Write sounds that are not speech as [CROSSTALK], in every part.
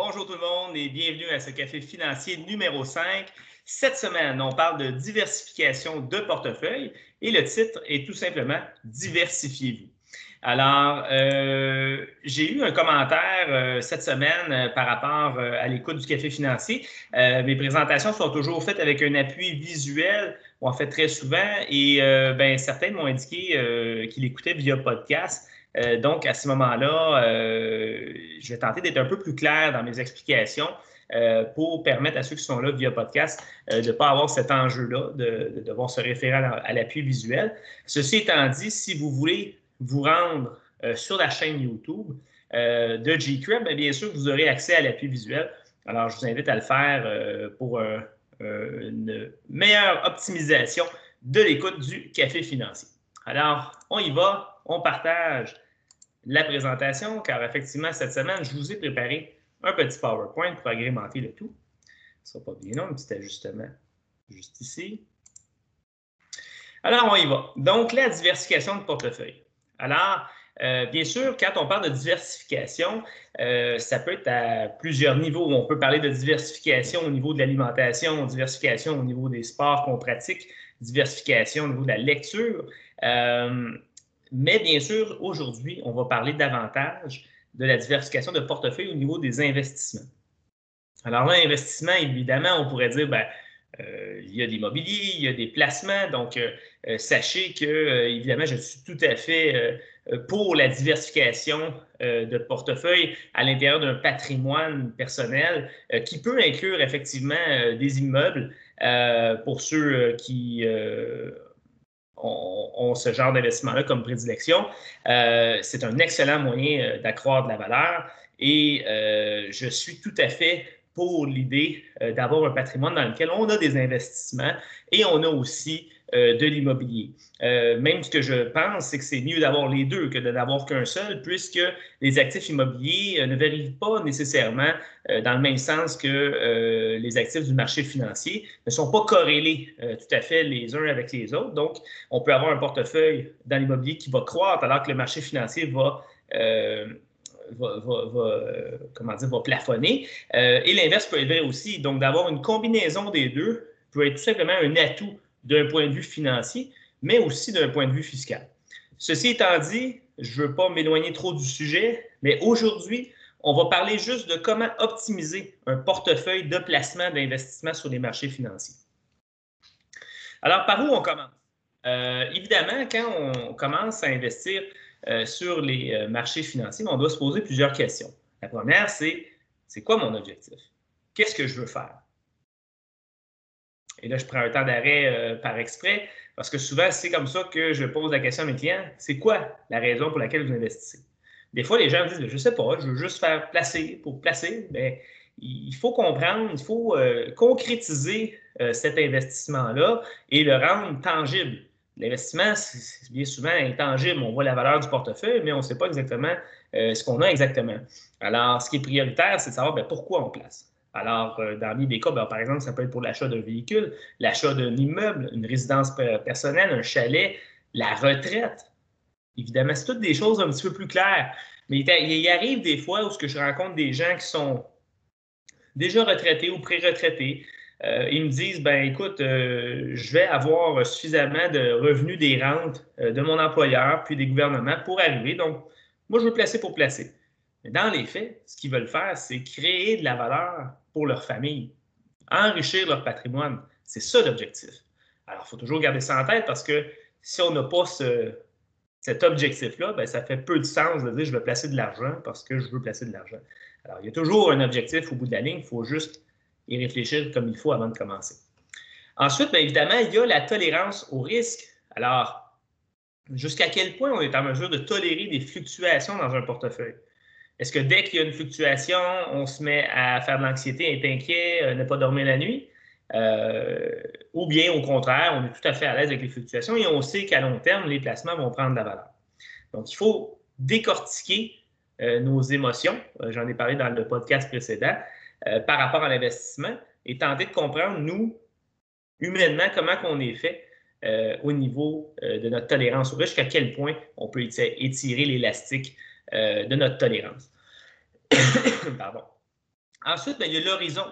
Bonjour tout le monde et bienvenue à ce café financier numéro 5. Cette semaine, on parle de diversification de portefeuille et le titre est tout simplement Diversifiez-vous. Alors, euh, j'ai eu un commentaire euh, cette semaine euh, par rapport à l'écoute du café financier. mes présentations sont toujours faites avec un appui visuel, on en fait très souvent, et ben, certains m'ont indiqué qu'ils écoutaient via podcast. Donc, à ce moment-là, je vais tenter d'être un peu plus clair dans mes explications. pour permettre à ceux qui sont là via podcast de ne pas avoir cet enjeu-là, de, devoir se référer à l'appui visuel. Ceci étant dit, si vous voulez vous rendre euh, sur la chaîne YouTube euh, de GCREB, bien, bien sûr, vous aurez accès à l'appui visuel. Alors, je vous invite à le faire euh, pour une meilleure optimisation de l'écoute du café financier. Alors, on y va, on partage la présentation, car effectivement, cette semaine, je vous ai préparé un petit PowerPoint pour agrémenter le tout. Ce ne sera pas bien long, un petit ajustement juste ici. Alors, on y va. Donc, la diversification de portefeuille. Alors, euh, bien sûr, quand on parle de diversification, euh, ça peut être à plusieurs niveaux. On peut parler de diversification au niveau de l'alimentation, diversification au niveau des sports qu'on pratique, diversification au niveau de la lecture. Euh, mais bien sûr, aujourd'hui, on va parler davantage de la diversification de portefeuille au niveau des investissements. Alors l'investissement, évidemment, on pourrait dire, ben, euh, il y a des mobiliers, il y a des placements. Donc, euh, euh, sachez que, évidemment, je suis tout à fait pour la diversification de portefeuille à l'intérieur d'un patrimoine personnel qui peut inclure effectivement des immeubles pour ceux qui ont, ce genre d'investissement-là comme prédilection. C'est un excellent moyen d'accroître de la valeur et je suis tout à fait pour l'idée euh, d'avoir un patrimoine dans lequel on a des investissements et on a aussi euh, de l'immobilier. Euh, même ce que je pense, c'est que c'est mieux d'avoir les deux que de n'avoir qu'un seul, puisque les actifs immobiliers ne varient pas nécessairement dans le même sens que les actifs du marché financier, ne sont pas corrélés tout à fait les uns avec les autres. Donc, on peut avoir un portefeuille dans l'immobilier qui va croître alors que le marché financier va euh, comment dire, va plafonner. Euh, et l'inverse peut être vrai aussi. Donc, d'avoir une combinaison des deux peut être tout simplement un atout d'un point de vue financier, mais aussi d'un point de vue fiscal. Ceci étant dit, je ne veux pas m'éloigner trop du sujet, mais aujourd'hui, on va parler juste de comment optimiser un portefeuille de placement d'investissement sur les marchés financiers. Alors, par où on commence? Euh, évidemment, quand on commence à investir euh, sur les euh, marchés financiers, on doit se poser plusieurs questions. La première, c'est c'est quoi mon objectif? Qu'est-ce que je veux faire? Et là, je prends un temps d'arrêt euh, par exprès parce que souvent, c'est comme ça que je pose la question à mes clients. C'est quoi la raison pour laquelle vous investissez? Des fois, les gens me disent, je ne sais pas, je veux juste faire placer pour placer. Bien, il faut comprendre, il faut concrétiser cet investissement-là et le rendre tangible. L'investissement, c'est bien souvent intangible. On voit la valeur du portefeuille, mais on ne sait pas exactement euh, ce qu'on a exactement. Alors, ce qui est prioritaire, c'est de savoir ben, pourquoi on place. Alors, euh, dans des cas, ben, par exemple, ça peut être pour l'achat d'un véhicule, l'achat d'un immeuble, une résidence personnelle, un chalet, la retraite. Évidemment, c'est toutes des choses un petit peu plus claires. Mais il, arrive des fois où ce que je rencontre des gens qui sont déjà retraités ou pré-retraités, euh, ils me disent ben écoute, euh, je vais avoir suffisamment de revenus des rentes de mon employeur puis des gouvernements pour arriver. Donc, moi, je veux placer pour placer. Mais dans les faits, ce qu'ils veulent faire, c'est créer de la valeur pour leur famille, enrichir leur patrimoine. C'est ça l'objectif. Alors, il faut toujours garder ça en tête parce que si on n'a pas cet objectif-là, ben, ça fait peu de sens de dire je vais placer de l'argent parce que je veux placer de l'argent. Alors, il y a toujours un objectif au bout de la ligne. Il faut juste et réfléchir comme il faut avant de commencer. Ensuite, bien évidemment, il y a la tolérance au risque. Alors, jusqu'à quel point on est en mesure de tolérer des fluctuations dans un portefeuille? Est-ce que dès qu'il y a une fluctuation, on se met à faire de l'anxiété, être inquiet, euh, ne pas dormir la nuit? Euh, ou bien au contraire, on est tout à fait à l'aise avec les fluctuations et on sait qu'à long terme, les placements vont prendre de la valeur. Donc, il faut décortiquer euh, nos émotions. J'en ai parlé dans le podcast précédent. Par rapport à l'investissement et tenter de comprendre, nous, humainement, comment on est fait au niveau de notre tolérance au risque, à quel point on peut étirer l'élastique de notre tolérance. [COUGHS] Pardon. Ensuite, ben, il y a l'horizon.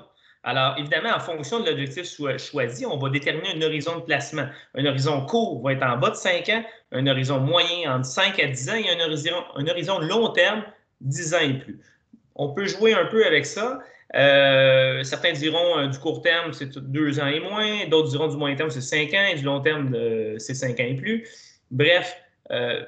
Alors, évidemment, en fonction de l'objectif choisi, on va déterminer un horizon de placement. Un horizon court va être en bas de 5 ans, un horizon moyen entre 5 à 10 ans et un horizon, un horizon long terme, 10 ans et plus. On peut jouer un peu avec ça. Euh, certains diront euh, du court terme, c'est 2 ans et moins. D'autres diront du moyen terme, c'est 5 ans. Et du long terme, c'est 5 ans et plus. Bref, euh,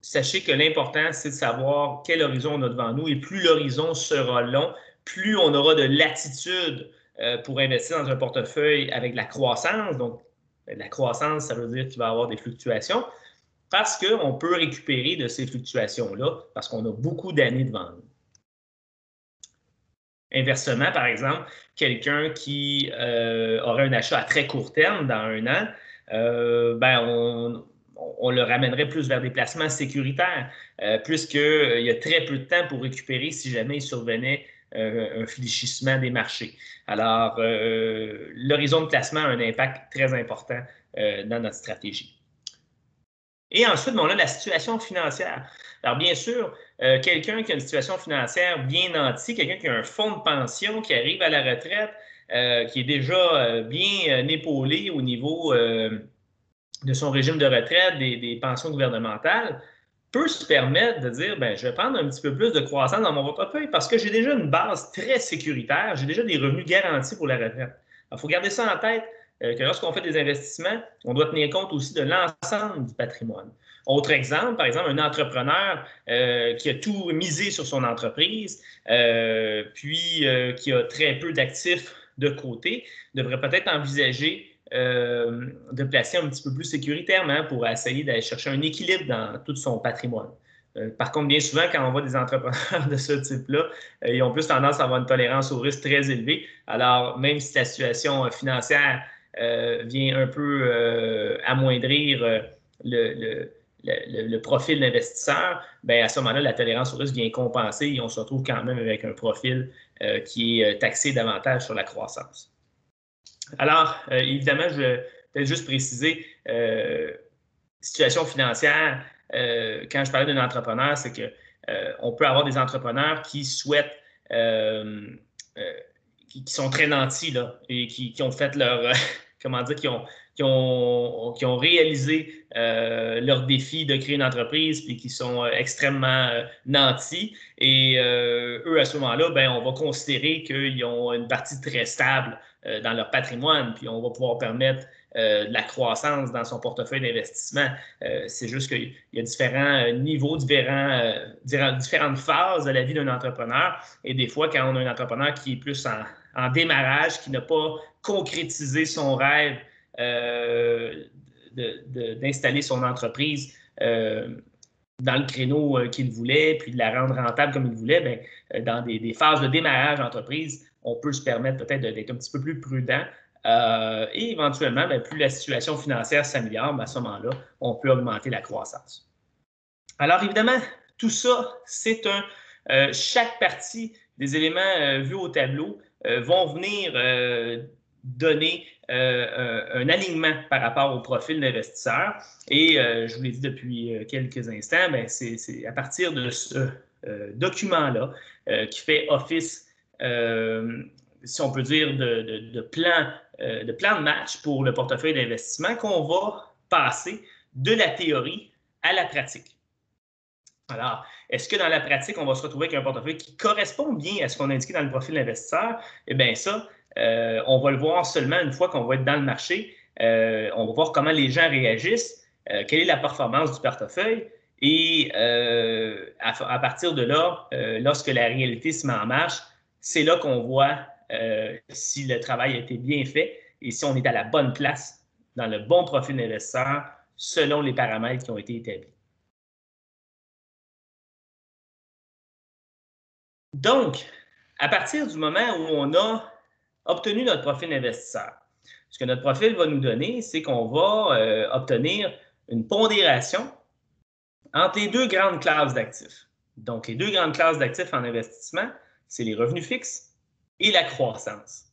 sachez que l'important, c'est de savoir quel horizon on a devant nous. Et plus l'horizon sera long, plus on aura de latitude euh, pour investir dans un portefeuille avec la croissance. Donc, la croissance, ça veut dire qu'il va y avoir des fluctuations parce qu'on peut récupérer de ces fluctuations-là parce qu'on a beaucoup d'années devant nous. Inversement, par exemple, quelqu'un qui euh, aurait un achat à très court terme dans un an, euh, ben on, on, le ramènerait plus vers des placements sécuritaires, puisqu'il y a très peu de temps pour récupérer si jamais il survenait euh, un fléchissement des marchés. Alors, euh, l'horizon de placement a un impact très important euh, dans notre stratégie. Et ensuite, on a la situation financière. Alors, bien sûr, quelqu'un qui a une situation financière bien nantie, quelqu'un qui a un fonds de pension, qui arrive à la retraite, qui est déjà bien épaulé au niveau son régime de retraite, des pensions gouvernementales, peut se permettre de dire ben, je vais prendre un petit peu plus de croissance dans mon portefeuille parce que j'ai déjà une base très sécuritaire, j'ai déjà des revenus garantis pour la retraite. Il faut garder ça en tête euh, que lorsqu'on fait des investissements, on doit tenir compte aussi de l'ensemble du patrimoine. Autre exemple, par exemple, un entrepreneur euh, qui a tout misé sur son entreprise, euh, puis qui a très peu d'actifs de côté, devrait peut-être envisager euh, de placer un petit peu plus sécuritairement pour essayer d'aller chercher un équilibre dans tout son patrimoine. Euh, par contre, bien souvent, quand on voit des entrepreneurs [LAUGHS] de ce type-là, euh, ils ont plus tendance à avoir une tolérance au risque très élevée. Alors, même si la situation financière vient un peu amoindrir le, profil d'investisseur, ben à ce moment-là, la tolérance au risque vient compenser et on se retrouve quand même avec un profil qui est taxé davantage sur la croissance. Alors, euh, évidemment, je vais peut-être juste préciser, euh, situation financière, euh, quand je parlais d'un entrepreneur, c'est que on peut avoir des entrepreneurs qui souhaitent, qui, sont très nantis là, et qui, ont fait leur, [LAUGHS] comment dire, qui ont, qui ont, réalisé leur défi de créer une entreprise puis qui sont extrêmement nantis. Et eux, à ce moment-là, ben, on va considérer qu'ils ont une partie très stable euh, dans leur patrimoine, puis on va pouvoir permettre euh, de la croissance dans son portefeuille d'investissement. Euh, c'est juste qu'il y a différents niveaux, différents, différentes phases de la vie d'un entrepreneur. Et des fois, quand on a un entrepreneur qui est plus en, démarrage, qui n'a pas concrétisé son rêve d'installer son entreprise dans le créneau qu'il voulait, puis de la rendre rentable comme il voulait, bien, dans des, phases de démarrage d'entreprise, on peut se permettre peut-être d'être un petit peu plus prudent. Euh, et éventuellement, ben, plus la situation financière s'améliore, ben, à ce moment-là, on peut augmenter la croissance. Alors évidemment, tout ça, c'est un. Euh, chaque partie des éléments euh, vus au tableau vont venir donner un alignement par rapport au profil d'investisseur. Et je vous l'ai dit depuis quelques instants, ben, c'est à partir de ce document-là qui fait office euh, si on peut dire, de, plan, euh, de plan de match pour le portefeuille d'investissement qu'on va passer de la théorie à la pratique. Alors, est-ce que dans la pratique, on va se retrouver avec un portefeuille qui correspond bien à ce qu'on a indiqué dans le profil d'investisseur? Eh bien, ça, euh, on va le voir seulement une fois qu'on va être dans le marché. on va voir comment les gens réagissent, quelle est la performance du portefeuille. Et à, partir de là, lorsque la réalité se met en marche, c'est là qu'on voit euh, si le travail a été bien fait et si on est à la bonne place dans le bon profil d'investisseur selon les paramètres qui ont été établis. Donc, à partir du moment où on a obtenu notre profil d'investisseur, ce que notre profil va nous donner, c'est qu'on va euh, obtenir une pondération entre les deux grandes classes d'actifs. Donc, les deux grandes classes d'actifs en investissement, c'est les revenus fixes et la croissance.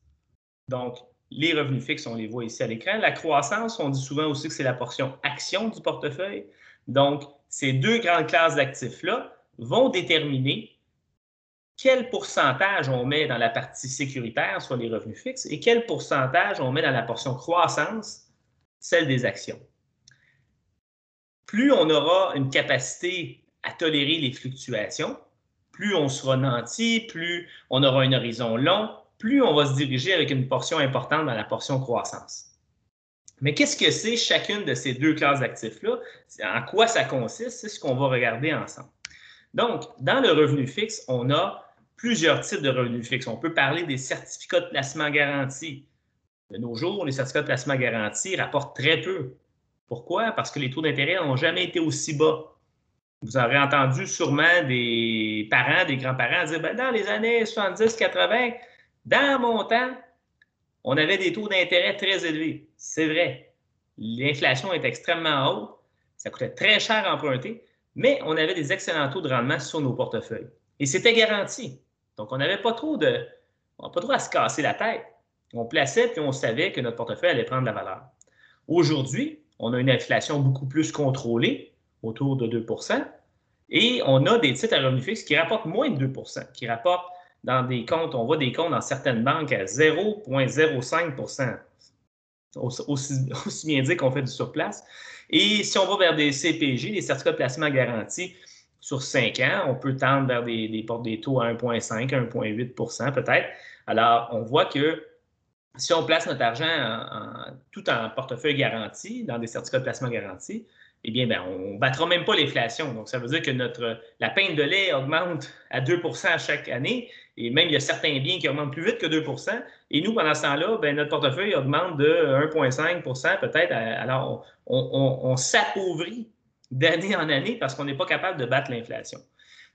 Donc, les revenus fixes, on les voit ici à l'écran. La croissance, on dit souvent aussi que c'est la portion action du portefeuille. Donc, ces deux grandes classes d'actifs-là vont déterminer quel pourcentage on met dans la partie sécuritaire, soit les revenus fixes, et quel pourcentage on met dans la portion croissance, celle des actions? Plus on aura une capacité à tolérer les fluctuations, plus on sera nanti, plus on aura un horizon long, plus on va se diriger avec une portion importante dans la portion croissance. Mais qu'est-ce que c'est chacune de ces deux classes d'actifs-là? En quoi ça consiste? C'est ce qu'on va regarder ensemble. Donc, dans le revenu fixe, on a plusieurs types de revenus fixes. On peut parler des certificats de placement garantis. De nos jours, les certificats de placement garantis rapportent très peu. Pourquoi? Parce que les taux d'intérêt n'ont jamais été aussi bas. Vous aurez entendu sûrement des parents, des grands-parents dire ben, dans les années 70-80, dans mon temps, on avait des taux d'intérêt très élevés. C'est vrai. L'inflation est extrêmement haute. Ça coûtait très cher à emprunter, mais on avait des excellents taux de rendement sur nos portefeuilles. Et c'était garanti. Donc, on n'avait pas trop de. pas trop à se casser la tête. On plaçait puis on savait que notre portefeuille allait prendre de la valeur. Aujourd'hui, on a une inflation beaucoup plus contrôlée, autour de 2% et on a des titres à revenu fixe qui rapportent moins de 2% qui rapportent dans des comptes, on voit des comptes dans certaines banques à 0,05 aussi, aussi bien dire qu'on fait du surplace. Et si on va vers des CPG, des certificats de placement garantis, sur 5 ans, on peut tendre vers des, des, des taux à 1,5, 1,8% peut-être. Alors, on voit que si on place notre argent tout en portefeuille garanti, dans des certificats de placement garantis, eh bien, ben, on ne battra même pas l'inflation. Donc, ça veut dire que notre, la peine de lait augmente à 2% à chaque année. Et même, il y a certains biens qui augmentent plus vite que 2% Et nous, pendant ce temps-là, ben, notre portefeuille augmente de 1,5% peut-être. Alors, on s'appauvrit d'année en année parce qu'on n'est pas capable de battre l'inflation.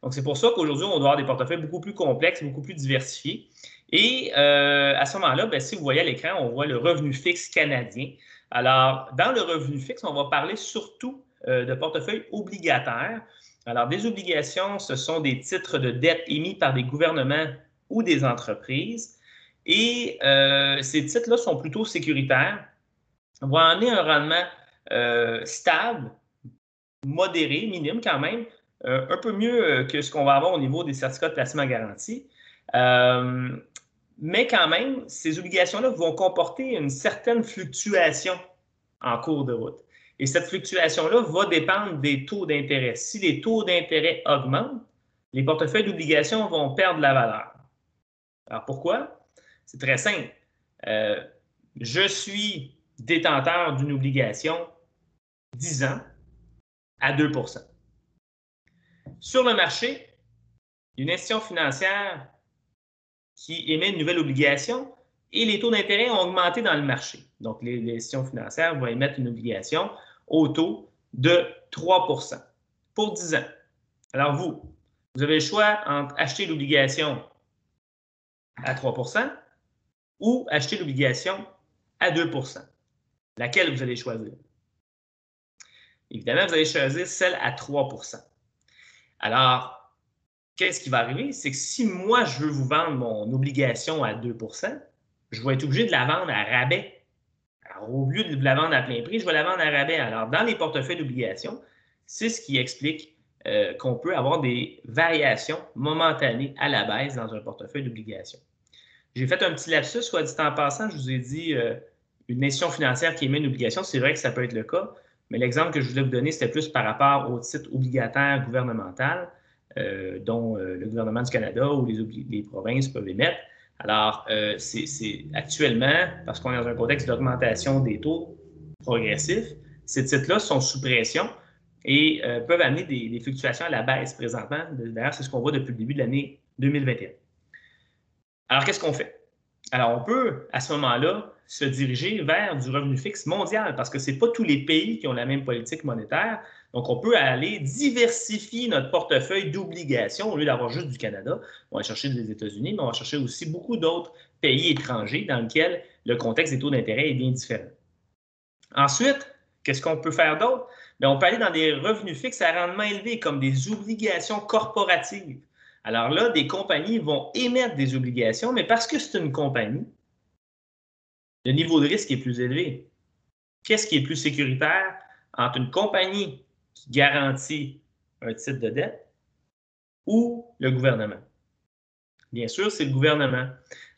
Donc, c'est pour ça qu'aujourd'hui, on doit avoir des portefeuilles beaucoup plus complexes, beaucoup plus diversifiés. Et euh, à ce moment-là, ben, si vous voyez à l'écran, on voit le revenu fixe canadien. Alors, dans le revenu fixe, on va parler surtout euh, de portefeuilles obligataires. Alors, des obligations, ce sont des titres de dette émis par des gouvernements ou des entreprises. Et euh, ces titres-là sont plutôt sécuritaires, vont amener un rendement stable, modéré, minime quand même, euh, un peu mieux euh, que ce qu'on va avoir au niveau des certificats de placement garantis. Euh, mais quand même, ces obligations-là vont comporter une certaine fluctuation en cours de route. Et cette fluctuation-là va dépendre des taux d'intérêt. Si les taux d'intérêt augmentent, les portefeuilles d'obligations vont perdre la valeur. Alors pourquoi? C'est très simple. je suis détenteur d'une obligation 10 ans à 2% Sur le marché, une institution financière qui émet une nouvelle obligation et les taux d'intérêt ont augmenté dans le marché. Donc, les, institutions financières vont émettre une obligation au taux de 3% pour 10 ans. Alors, vous, vous avez le choix entre acheter l'obligation à 3% ou acheter l'obligation à 2% Laquelle vous allez choisir? Évidemment, vous allez choisir celle à 3% Alors, qu'est-ce qui va arriver? C'est que si moi, je veux vous vendre mon obligation à 2% je vais être obligé de la vendre à rabais. Alors, au lieu de la vendre à plein prix, je vais la vendre à rabais. Alors, dans les portefeuilles d'obligations, c'est ce qui explique euh, qu'on peut avoir des variations momentanées à la baisse dans un portefeuille d'obligations. J'ai fait un petit lapsus, soit dit en passant, je vous ai dit euh, une institution financière qui émet une obligation, c'est vrai que ça peut être le cas, mais l'exemple que je voulais vous donner, c'était plus par rapport au titre obligataire gouvernemental, euh, dont euh, le gouvernement du Canada ou les, provinces peuvent émettre. Alors, euh, c'est actuellement, parce qu'on est dans un contexte d'augmentation des taux progressifs, ces titres-là sont sous pression et peuvent amener des, des, fluctuations à la baisse présentement. D'ailleurs, c'est ce qu'on voit depuis le début de l'année 2021. Alors, qu'est-ce qu'on fait? Alors, on peut, à ce moment-là, se diriger vers du revenu fixe mondial parce que ce n'est pas tous les pays qui ont la même politique monétaire. Donc, on peut aller diversifier notre portefeuille d'obligations au lieu d'avoir juste du Canada. On va chercher des États-Unis, mais on va chercher aussi beaucoup d'autres pays étrangers dans lesquels le contexte des taux d'intérêt est bien différent. Ensuite, qu'est-ce qu'on peut faire d'autre? On peut aller dans des revenus fixes à rendement élevé, comme des obligations corporatives. Alors là, des compagnies vont émettre des obligations, mais parce que c'est une compagnie, le niveau de risque est plus élevé. Qu'est-ce qui est plus sécuritaire entre une compagnie qui garantit un titre de dette ou le gouvernement? Bien sûr, c'est le gouvernement.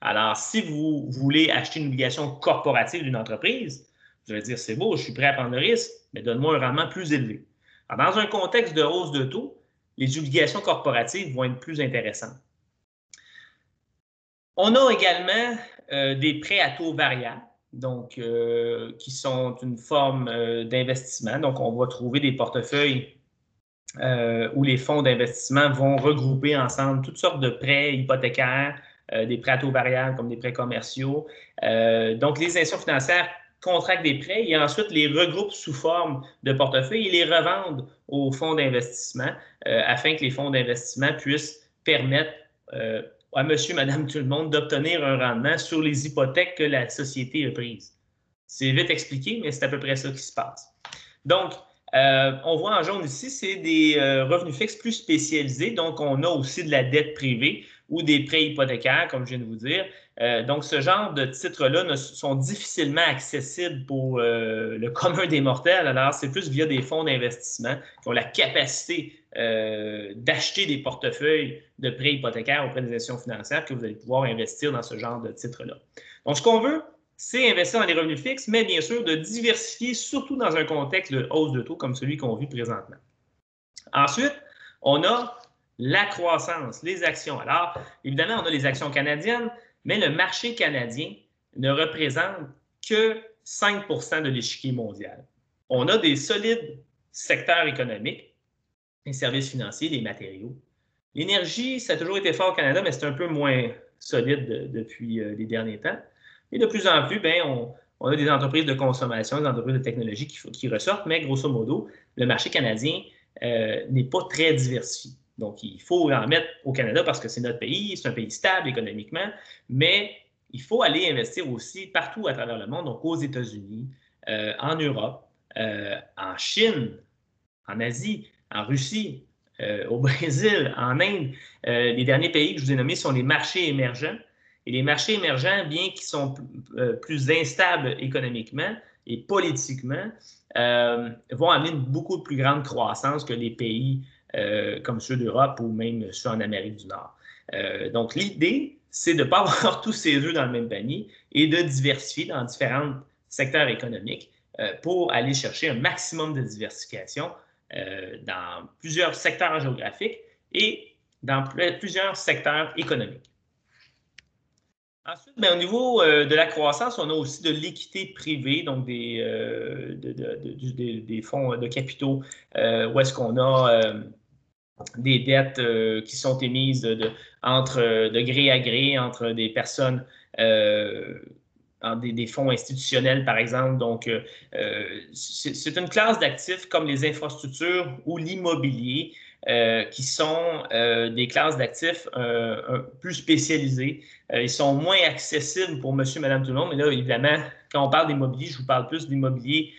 Alors, si vous voulez acheter une obligation corporative d'une entreprise, vous allez dire, c'est beau, je suis prêt à prendre le risque, mais donne-moi un rendement plus élevé. Dans un contexte de hausse de taux, les obligations corporatives vont être plus intéressantes. On a également euh, des prêts à taux variables, donc euh, qui sont une forme euh, d'investissement. Donc, on va trouver des portefeuilles où les fonds d'investissement vont regrouper ensemble toutes sortes de prêts hypothécaires, des prêts à taux variables comme des prêts commerciaux. donc, les institutions financières contractent des prêts et ensuite les regroupent sous forme de portefeuille et les revendent aux fonds d'investissement afin que les fonds d'investissement puissent permettre à monsieur, madame, tout le monde d'obtenir un rendement sur les hypothèques que la société a prises. C'est vite expliqué, mais c'est à peu près ça qui se passe. Donc, euh, on voit en jaune ici, c'est des euh, revenus fixes plus spécialisés. Donc, on a aussi de la dette privée ou des prêts hypothécaires, comme je viens de vous dire. Euh, donc, ce genre de titres-là sont difficilement accessibles pour le commun des mortels. Alors, c'est plus via des fonds d'investissement qui ont la capacité d'acheter des portefeuilles de prêts hypothécaires auprès des institutions financières que vous allez pouvoir investir dans ce genre de titres-là. Donc, ce qu'on veut, c'est investir dans les revenus fixes, mais bien sûr de diversifier, surtout dans un contexte de hausse de taux comme celui qu'on vit présentement. Ensuite, on a la croissance, les actions. Alors, évidemment, on a les actions canadiennes, mais le marché canadien ne représente que 5% de l'échiquier mondial. On a des solides secteurs économiques, les services financiers, les matériaux. L'énergie, ça a toujours été fort au Canada, mais c'est un peu moins solide depuis euh, les derniers temps. Et de plus en plus, ben, on, a des entreprises de consommation, des entreprises de technologie qui, ressortent, mais grosso modo, le marché canadien euh, n'est pas très diversifié. Donc, il faut en mettre au Canada parce que c'est notre pays, c'est un pays stable économiquement, mais il faut aller investir aussi partout à travers le monde, donc aux États-Unis, euh, en Europe, en Chine, en Asie, en Russie, au [LAUGHS] Brésil, en Inde. les derniers pays que je vous ai nommés sont les marchés émergents. Et les marchés émergents, bien qu'ils sont euh, plus instables économiquement et politiquement, euh, vont amener une beaucoup plus grande croissance que les pays euh, comme ceux d'Europe ou même ceux en Amérique du Nord. donc, l'idée, c'est de ne pas [LAUGHS] avoir tous ces œufs dans le même panier et de diversifier dans différents secteurs économiques pour aller chercher un maximum de diversification dans plusieurs secteurs géographiques et dans plusieurs secteurs économiques. Ensuite, ben, au niveau euh, de la croissance, on a aussi de l'équité privée, donc des, euh, fonds de capitaux, euh, où est-ce qu'on a des dettes qui sont émises entre, de gré à gré entre des personnes, des, fonds institutionnels, par exemple. Donc, c'est une classe d'actifs comme les infrastructures ou l'immobilier euh, qui sont euh, des classes d'actifs euh, plus spécialisées. ils sont moins accessibles pour monsieur, madame, tout le monde. Mais là, évidemment, quand on parle d'immobilier, je vous parle plus d'immobilier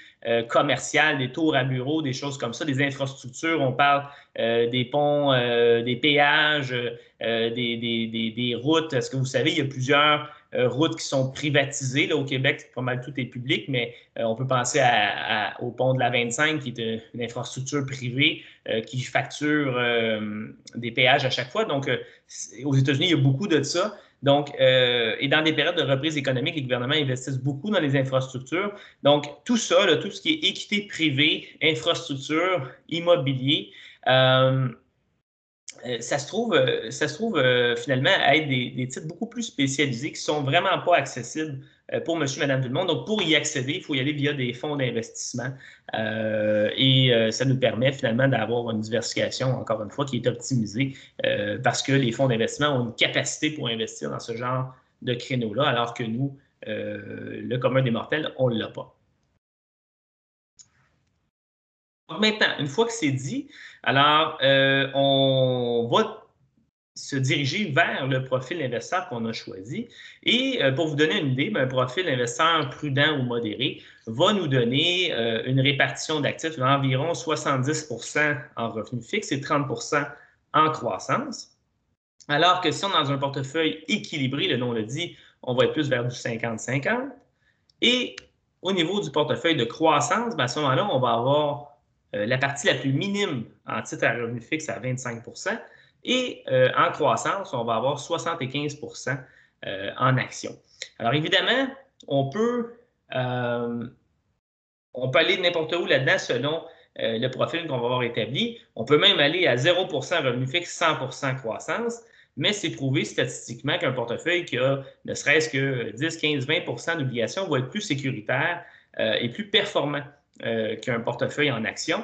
commercial, des tours à bureaux, des choses comme ça, des infrastructures. On parle des ponts, des péages, des, des, des, routes. Est-ce que vous savez, il y a plusieurs euh, routes qui sont privatisées. Là, au Québec, pas mal tout est public, mais euh, on peut penser au pont de la 25, qui est une, infrastructure privée euh, qui facture des péages à chaque fois. Donc, aux États-Unis, il y a beaucoup de ça. Donc, et dans des périodes de reprise économique, les gouvernements investissent beaucoup dans les infrastructures. Donc, tout ça, tout ce qui est équité privée, infrastructure, immobilier, euh, ça se trouve, euh, ça se trouve euh, finalement à être des, titres beaucoup plus spécialisés qui ne sont vraiment pas accessibles pour monsieur, madame, tout le monde. Donc, pour y accéder, il faut y aller via des fonds d'investissement. et ça nous permet finalement d'avoir une diversification, encore une fois, qui est optimisée parce que les fonds d'investissement ont une capacité pour investir dans ce genre de créneau-là, alors que nous, le commun des mortels, on ne l'a pas. Maintenant, une fois que c'est dit, alors euh, on va se diriger vers le profil investisseur qu'on a choisi. Et euh, pour vous donner une idée, ben, un profil investisseur prudent ou modéré va nous donner euh, une répartition d'actifs d'environ 70% en revenus fixes et 30% en croissance. Alors que si on est dans un portefeuille équilibré, le nom le dit, on va être plus vers du 50-50. Et au niveau du portefeuille de croissance, ben, à ce moment-là, on va avoir euh, la partie la plus minime en titre à revenu fixe à 25% Et en croissance, on va avoir 75% en actions. Alors évidemment, on peut, on peut aller n'importe où là-dedans selon le profil qu'on va avoir établi. On peut même aller à 0% revenu fixe, 100% croissance mais c'est prouvé statistiquement qu'un portefeuille qui a ne serait-ce que 10, 15, 20% d'obligations va être plus sécuritaire euh, et plus performant euh, qu'un portefeuille en actions,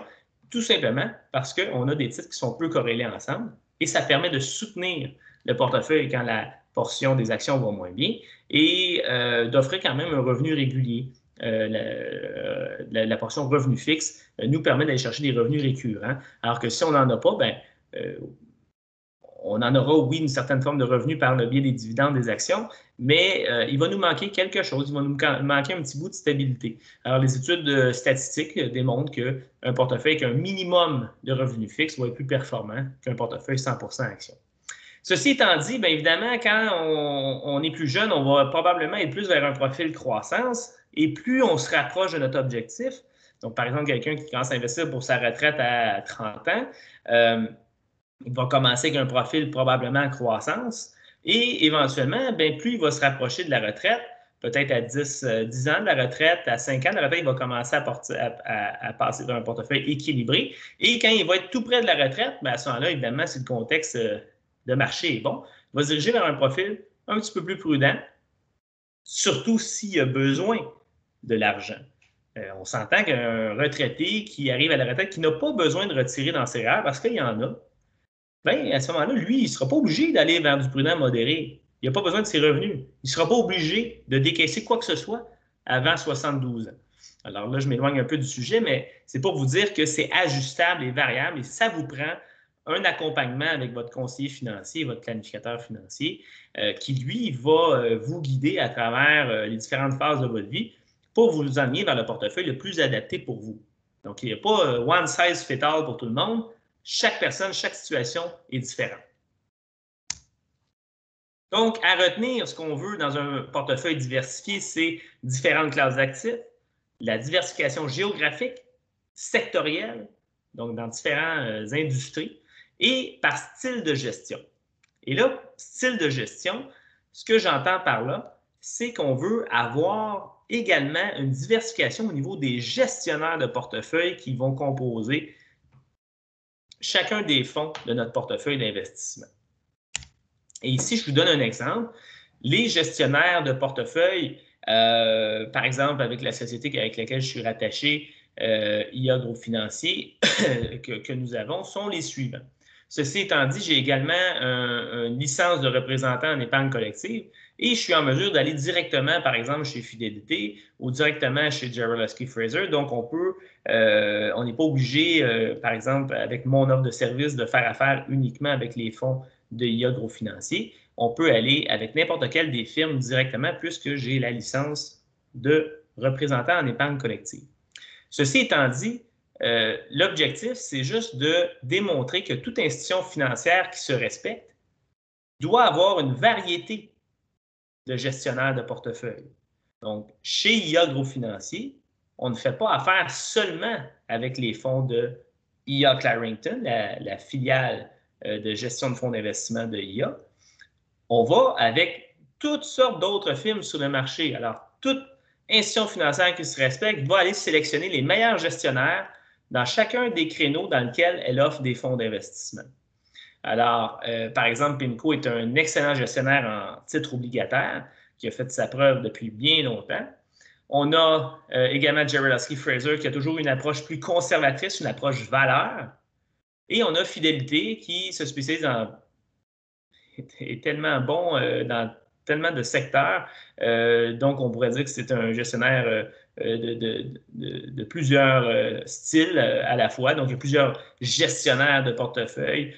tout simplement parce qu'on a des titres qui sont peu corrélés ensemble et ça permet de soutenir le portefeuille quand la portion des actions va moins bien et euh, d'offrir quand même un revenu régulier. la, portion revenu fixe nous permet d'aller chercher des revenus récurrents, alors que si on n'en a pas, ben, on en aura, oui, une certaine forme de revenu par le biais des dividendes des actions, mais euh, il va nous manquer quelque chose, il va nous manquer un petit bout de stabilité. Alors, les études statistiques démontrent qu'un portefeuille avec un minimum de revenus fixes va être plus performant qu'un portefeuille 100% actions. Ceci étant dit, bien évidemment, quand on, est plus jeune, on va probablement être plus vers un profil croissance et plus on se rapproche de notre objectif. Donc, par exemple, quelqu'un qui commence à investir pour sa retraite à 30 ans, euh, il va commencer avec un profil probablement en croissance. Et éventuellement, ben, plus il va se rapprocher de la retraite, peut-être à 10, 10, euh, ans de la retraite, à 5 ans de la retraite, il va commencer à, passer dans un portefeuille équilibré. Et quand il va être tout près de la retraite, ben, à ce moment-là, évidemment, si le contexte euh, de marché est bon, il va se diriger vers un profil un petit peu plus prudent, surtout s'il a besoin de l'argent. Euh, on s'entend qu'un retraité qui arrive à la retraite, qui n'a pas besoin de retirer dans ses rêves, parce qu'il y en a, bien, à ce moment-là, lui, il ne sera pas obligé d'aller vers du prudent modéré. Il n'a pas besoin de ses revenus. Il ne sera pas obligé de décaisser quoi que ce soit avant 72 ans. Alors là, je m'éloigne un peu du sujet, mais c'est pour vous dire que c'est ajustable et variable et ça vous prend un accompagnement avec votre conseiller financier, votre planificateur financier, euh, qui, lui, va euh, vous guider à travers euh, les différentes phases de votre vie pour vous amener vers le portefeuille le plus adapté pour vous. Donc, il n'y a pas one size fit all pour tout le monde. Chaque personne, chaque situation est différente. Donc, à retenir, ce qu'on veut dans un portefeuille diversifié, c'est différentes classes d'actifs, la diversification géographique, sectorielle, donc dans différentes euh, industries, et par style de gestion. Et là, style de gestion, ce que j'entends par là, c'est qu'on veut avoir également une diversification au niveau des gestionnaires de portefeuille qui vont composer chacun des fonds de notre portefeuille d'investissement. Et ici, je vous donne un exemple. Les gestionnaires de portefeuille, euh, par exemple, avec la société avec laquelle je suis rattaché, euh, IA Groupe Financier, [COUGHS] que, nous avons, sont les suivants. Ceci étant dit, j'ai également une licence de représentant en épargne collective et je suis en mesure d'aller directement, par exemple, chez Fidélité ou directement chez Jarolowski Fraser. Donc, on peut, euh, on n'est pas obligé, euh, par exemple, avec mon offre de service, de faire affaire uniquement avec les fonds de IA Gros Financier. On peut aller avec n'importe quelle des firmes directement puisque j'ai la licence de représentant en épargne collective. Ceci étant dit, euh, l'objectif, c'est juste de démontrer que toute institution financière qui se respecte doit avoir une variété de gestionnaires de portefeuille. Donc, chez IA Gros Financier, on ne fait pas affaire seulement avec les fonds de IA Clarington, la, filiale euh, de gestion de fonds d'investissement de IA. On va avec toutes sortes d'autres firmes sur le marché. Alors, toute institution financière qui se respecte va aller sélectionner les meilleurs gestionnaires dans chacun des créneaux dans lesquels elle offre des fonds d'investissement. Alors, euh, par exemple, PIMCO est un excellent gestionnaire en titres obligataires qui a fait sa preuve depuis bien longtemps. On a euh, également Jerry Fraser qui a toujours une approche plus conservatrice, une approche valeur. Et on a Fidélité qui se spécialise en est tellement bon euh, dans tellement de secteurs. donc, on pourrait dire que c'est un gestionnaire euh, de, plusieurs euh, styles euh, à la fois. Donc, il y a plusieurs gestionnaires de portefeuille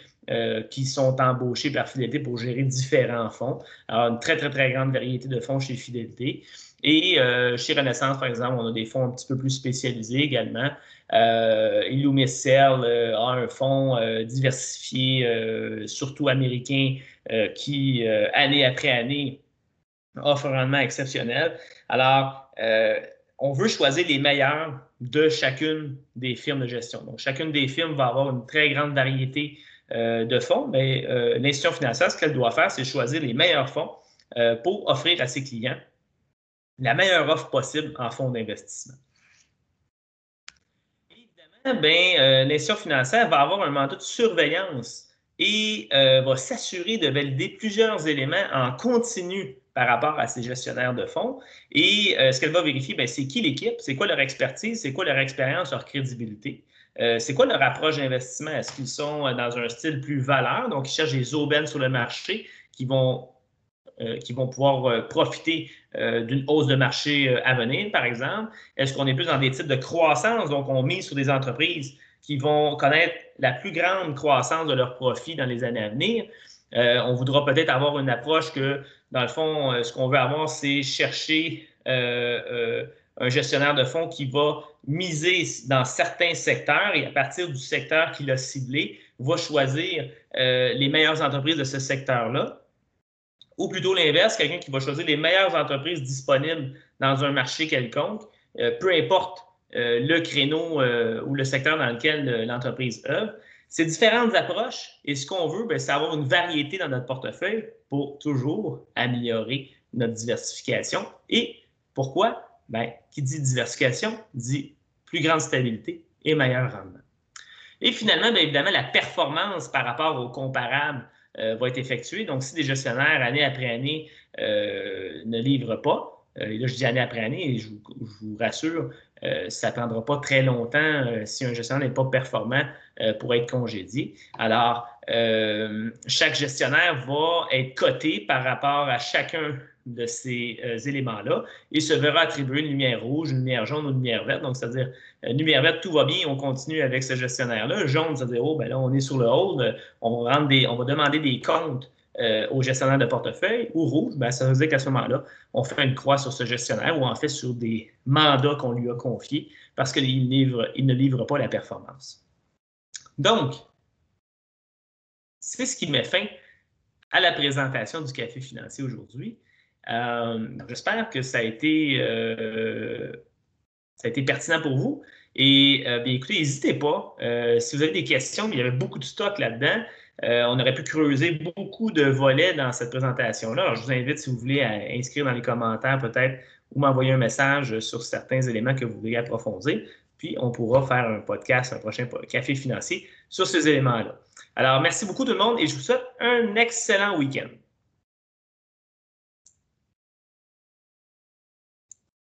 qui sont embauchés par Fidélité pour gérer différents fonds. Alors, une très, très, très grande variété de fonds chez Fidélité. Et chez Renaissance, par exemple, on a des fonds un petit peu plus spécialisés également. Euh, a un fonds diversifié, surtout américain, qui, année après année, offre un rendement exceptionnel. Alors, on veut choisir les meilleurs de chacune des firmes de gestion. Donc, chacune des firmes va avoir une très grande variété de fonds, mais l'institution financière, ce qu'elle doit faire, c'est choisir les meilleurs fonds pour offrir à ses clients la meilleure offre possible en fonds d'investissement. Évidemment, ben, l'institution financière va avoir un mandat de surveillance et va s'assurer de valider plusieurs éléments en continu par rapport à ces gestionnaires de fonds. Et euh, ce qu'elle va vérifier, ben, c'est qui l'équipe, c'est quoi leur expertise, c'est quoi leur expérience, leur crédibilité. Euh, c'est quoi leur approche d'investissement? Est-ce qu'ils sont euh, dans un style plus valeur, donc ils cherchent des aubaines sur le marché qui vont, qui vont pouvoir profiter d'une hausse de marché à venir, par exemple? Est-ce qu'on est plus dans des types de croissance, donc on mise sur des entreprises qui vont connaître la plus grande croissance de leurs profits dans les années à venir? on voudra peut-être avoir une approche que dans le fond, euh, ce qu'on veut avoir, c'est chercher euh, euh, un gestionnaire de fonds qui va miser dans certains secteurs et à partir du secteur qu'il a ciblé, va choisir les meilleures entreprises de ce secteur-là. Ou plutôt l'inverse, quelqu'un qui va choisir les meilleures entreprises disponibles dans un marché quelconque, peu importe le créneau ou le secteur dans lequel l'entreprise œuvre. Ces différentes approches, et ce qu'on veut, ben, c'est avoir une variété dans notre portefeuille pour toujours améliorer notre diversification. Et pourquoi? Ben, qui dit diversification dit plus grande stabilité et meilleur rendement. Et finalement, bien évidemment, la performance par rapport aux comparables euh, va être effectuée. Donc, si des gestionnaires, année après année, euh, ne livrent pas, euh, et là, je dis année après année, et je vous rassure, euh, ça ne prendra pas très longtemps euh, si un gestionnaire n'est pas performant euh, pour être congédié. Alors, chaque gestionnaire va être coté par rapport à chacun de ces éléments-là et se verra attribuer une lumière rouge, une lumière jaune ou une lumière verte. Donc, c'est-à-dire, lumière verte, tout va bien, on continue avec ce gestionnaire-là. Jaune, c'est-à-dire, oh, ben là, on est sur le hold, on des, on va demander des comptes euh, au gestionnaire de portefeuille ou rouge, ben, ça veut dire qu'à ce moment-là, on fait une croix sur ce gestionnaire ou en fait sur des mandats qu'on lui a confiés parce qu'il il ne livre pas la performance. Donc, c'est ce qui met fin à la présentation du café financier aujourd'hui. Euh, j'espère que ça a, été, euh, ça a été pertinent pour vous. Et bien, écoutez, n'hésitez pas. si vous avez des questions, il y avait beaucoup de stock là-dedans. Euh, on aurait pu creuser beaucoup de volets dans cette présentation-là. Je vous invite, si vous voulez, à inscrire dans les commentaires peut-être ou m'envoyer un message sur certains éléments que vous voulez approfondir. Puis, on pourra faire un podcast, un prochain café financier sur ces éléments-là. Alors, merci beaucoup tout le monde et je vous souhaite un excellent week-end.